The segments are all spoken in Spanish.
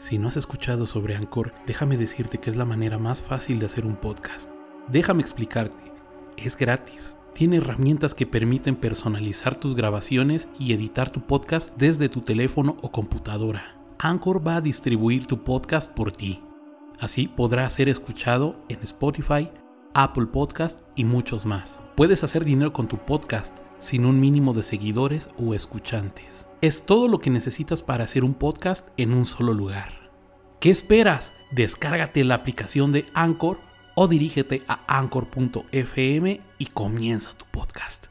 Si no has escuchado sobre Anchor, déjame decirte que es la manera más fácil de hacer un podcast. Déjame explicarte. Es gratis. Tiene herramientas que permiten personalizar tus grabaciones y editar tu podcast desde tu teléfono o computadora. Anchor va a distribuir tu podcast por ti. Así podrá ser escuchado en Spotify, Apple Podcast y muchos más. Puedes hacer dinero con tu podcast sin un mínimo de seguidores o escuchantes. Es todo lo que necesitas para hacer un podcast en un solo lugar. ¿Qué esperas? Descárgate la aplicación de Anchor o dirígete a anchor.fm y comienza tu podcast.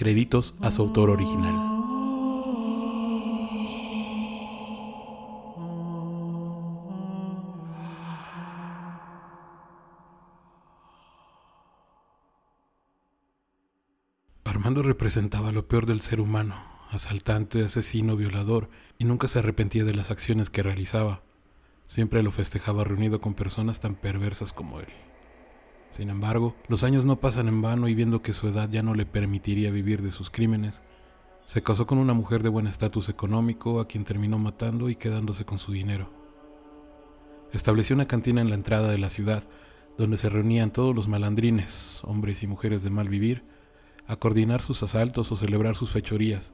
Créditos a su autor original. Armando representaba lo peor del ser humano, asaltante, asesino, violador, y nunca se arrepentía de las acciones que realizaba. Siempre lo festejaba reunido con personas tan perversas como él. Sin embargo, los años no pasan en vano y viendo que su edad ya no le permitiría vivir de sus crímenes, se casó con una mujer de buen estatus económico a quien terminó matando y quedándose con su dinero. Estableció una cantina en la entrada de la ciudad, donde se reunían todos los malandrines, hombres y mujeres de mal vivir, a coordinar sus asaltos o celebrar sus fechorías,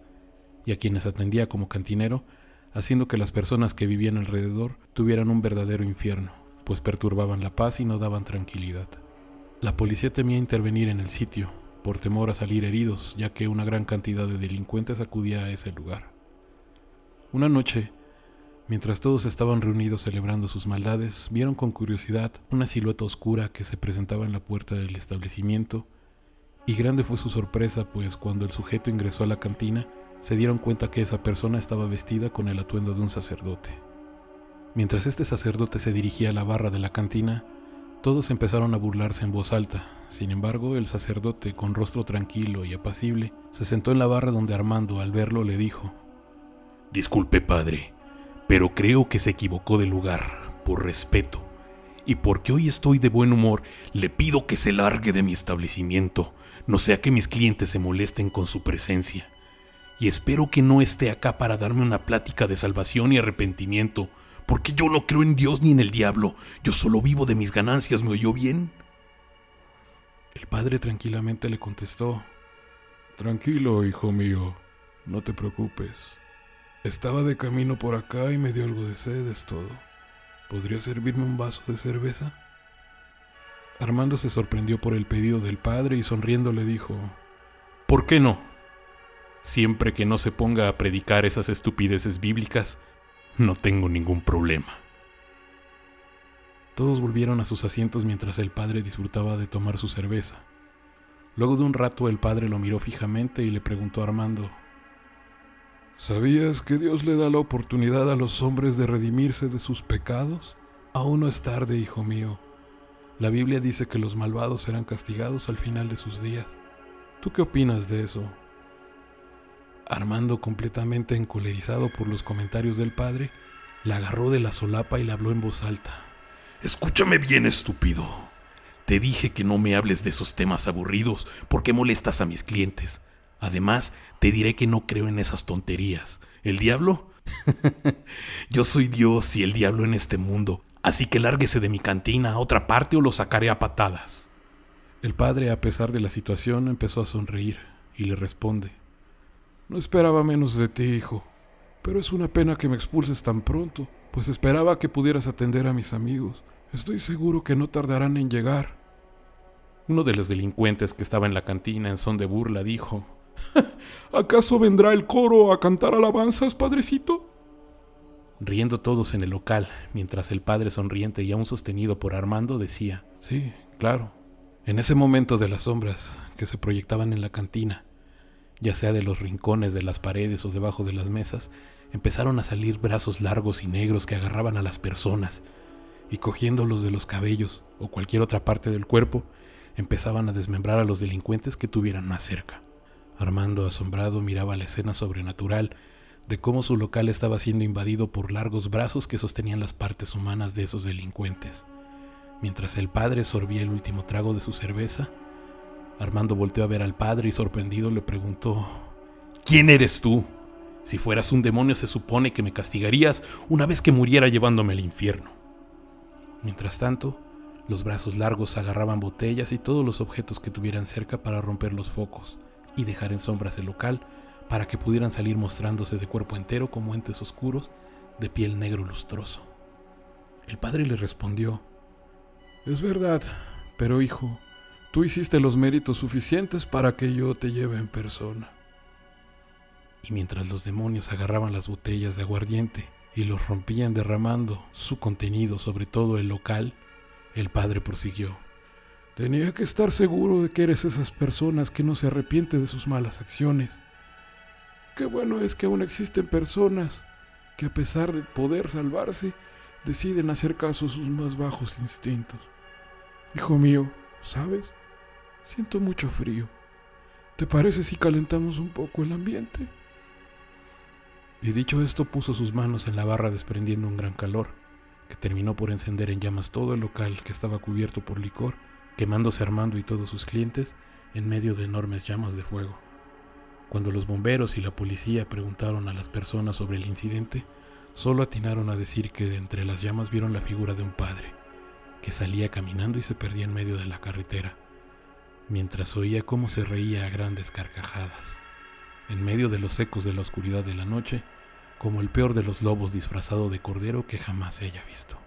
y a quienes atendía como cantinero, haciendo que las personas que vivían alrededor tuvieran un verdadero infierno, pues perturbaban la paz y no daban tranquilidad. La policía temía intervenir en el sitio, por temor a salir heridos, ya que una gran cantidad de delincuentes acudía a ese lugar. Una noche, mientras todos estaban reunidos celebrando sus maldades, vieron con curiosidad una silueta oscura que se presentaba en la puerta del establecimiento, y grande fue su sorpresa, pues cuando el sujeto ingresó a la cantina, se dieron cuenta que esa persona estaba vestida con el atuendo de un sacerdote. Mientras este sacerdote se dirigía a la barra de la cantina, todos empezaron a burlarse en voz alta. Sin embargo, el sacerdote, con rostro tranquilo y apacible, se sentó en la barra donde Armando, al verlo, le dijo, Disculpe, padre, pero creo que se equivocó de lugar, por respeto. Y porque hoy estoy de buen humor, le pido que se largue de mi establecimiento, no sea que mis clientes se molesten con su presencia. Y espero que no esté acá para darme una plática de salvación y arrepentimiento, porque yo no creo en Dios ni en el diablo, yo solo vivo de mis ganancias, ¿me oyó bien? El padre tranquilamente le contestó, Tranquilo, hijo mío, no te preocupes. Estaba de camino por acá y me dio algo de sed, es todo. ¿Podría servirme un vaso de cerveza? Armando se sorprendió por el pedido del padre y sonriendo le dijo, ¿Por qué no? Siempre que no se ponga a predicar esas estupideces bíblicas, no tengo ningún problema. Todos volvieron a sus asientos mientras el padre disfrutaba de tomar su cerveza. Luego de un rato el padre lo miró fijamente y le preguntó a Armando, ¿Sabías que Dios le da la oportunidad a los hombres de redimirse de sus pecados? Aún no es tarde, hijo mío. La Biblia dice que los malvados serán castigados al final de sus días. ¿Tú qué opinas de eso? Armando, completamente encolerizado por los comentarios del padre, la agarró de la solapa y le habló en voz alta. Escúchame bien, estúpido. Te dije que no me hables de esos temas aburridos porque molestas a mis clientes. Además, te diré que no creo en esas tonterías. ¿El diablo? Yo soy Dios y el diablo en este mundo, así que lárguese de mi cantina a otra parte o lo sacaré a patadas. El padre, a pesar de la situación, empezó a sonreír y le responde. No esperaba menos de ti, hijo, pero es una pena que me expulses tan pronto, pues esperaba que pudieras atender a mis amigos. Estoy seguro que no tardarán en llegar. Uno de los delincuentes que estaba en la cantina en son de burla dijo, ¿Acaso vendrá el coro a cantar alabanzas, padrecito? Riendo todos en el local, mientras el padre sonriente y aún sostenido por Armando decía, Sí, claro. En ese momento de las sombras que se proyectaban en la cantina, ya sea de los rincones de las paredes o debajo de las mesas, empezaron a salir brazos largos y negros que agarraban a las personas y cogiéndolos de los cabellos o cualquier otra parte del cuerpo, empezaban a desmembrar a los delincuentes que tuvieran más cerca. Armando, asombrado, miraba la escena sobrenatural, de cómo su local estaba siendo invadido por largos brazos que sostenían las partes humanas de esos delincuentes. Mientras el padre sorbía el último trago de su cerveza, Armando volteó a ver al padre y sorprendido le preguntó, ¿Quién eres tú? Si fueras un demonio se supone que me castigarías una vez que muriera llevándome al infierno. Mientras tanto, los brazos largos agarraban botellas y todos los objetos que tuvieran cerca para romper los focos y dejar en sombras el local para que pudieran salir mostrándose de cuerpo entero como entes oscuros de piel negro lustroso. El padre le respondió, Es verdad, pero hijo, tú hiciste los méritos suficientes para que yo te lleve en persona. Y mientras los demonios agarraban las botellas de aguardiente y los rompían derramando su contenido sobre todo el local, el padre prosiguió. Tenía que estar seguro de que eres esas personas que no se arrepienten de sus malas acciones. Qué bueno es que aún existen personas que a pesar de poder salvarse, deciden hacer caso a sus más bajos instintos. Hijo mío, ¿sabes? Siento mucho frío. ¿Te parece si calentamos un poco el ambiente? Y dicho esto puso sus manos en la barra desprendiendo un gran calor, que terminó por encender en llamas todo el local que estaba cubierto por licor, quemándose Armando y todos sus clientes en medio de enormes llamas de fuego. Cuando los bomberos y la policía preguntaron a las personas sobre el incidente, solo atinaron a decir que de entre las llamas vieron la figura de un padre, que salía caminando y se perdía en medio de la carretera, mientras oía cómo se reía a grandes carcajadas en medio de los ecos de la oscuridad de la noche, como el peor de los lobos disfrazado de cordero que jamás se haya visto.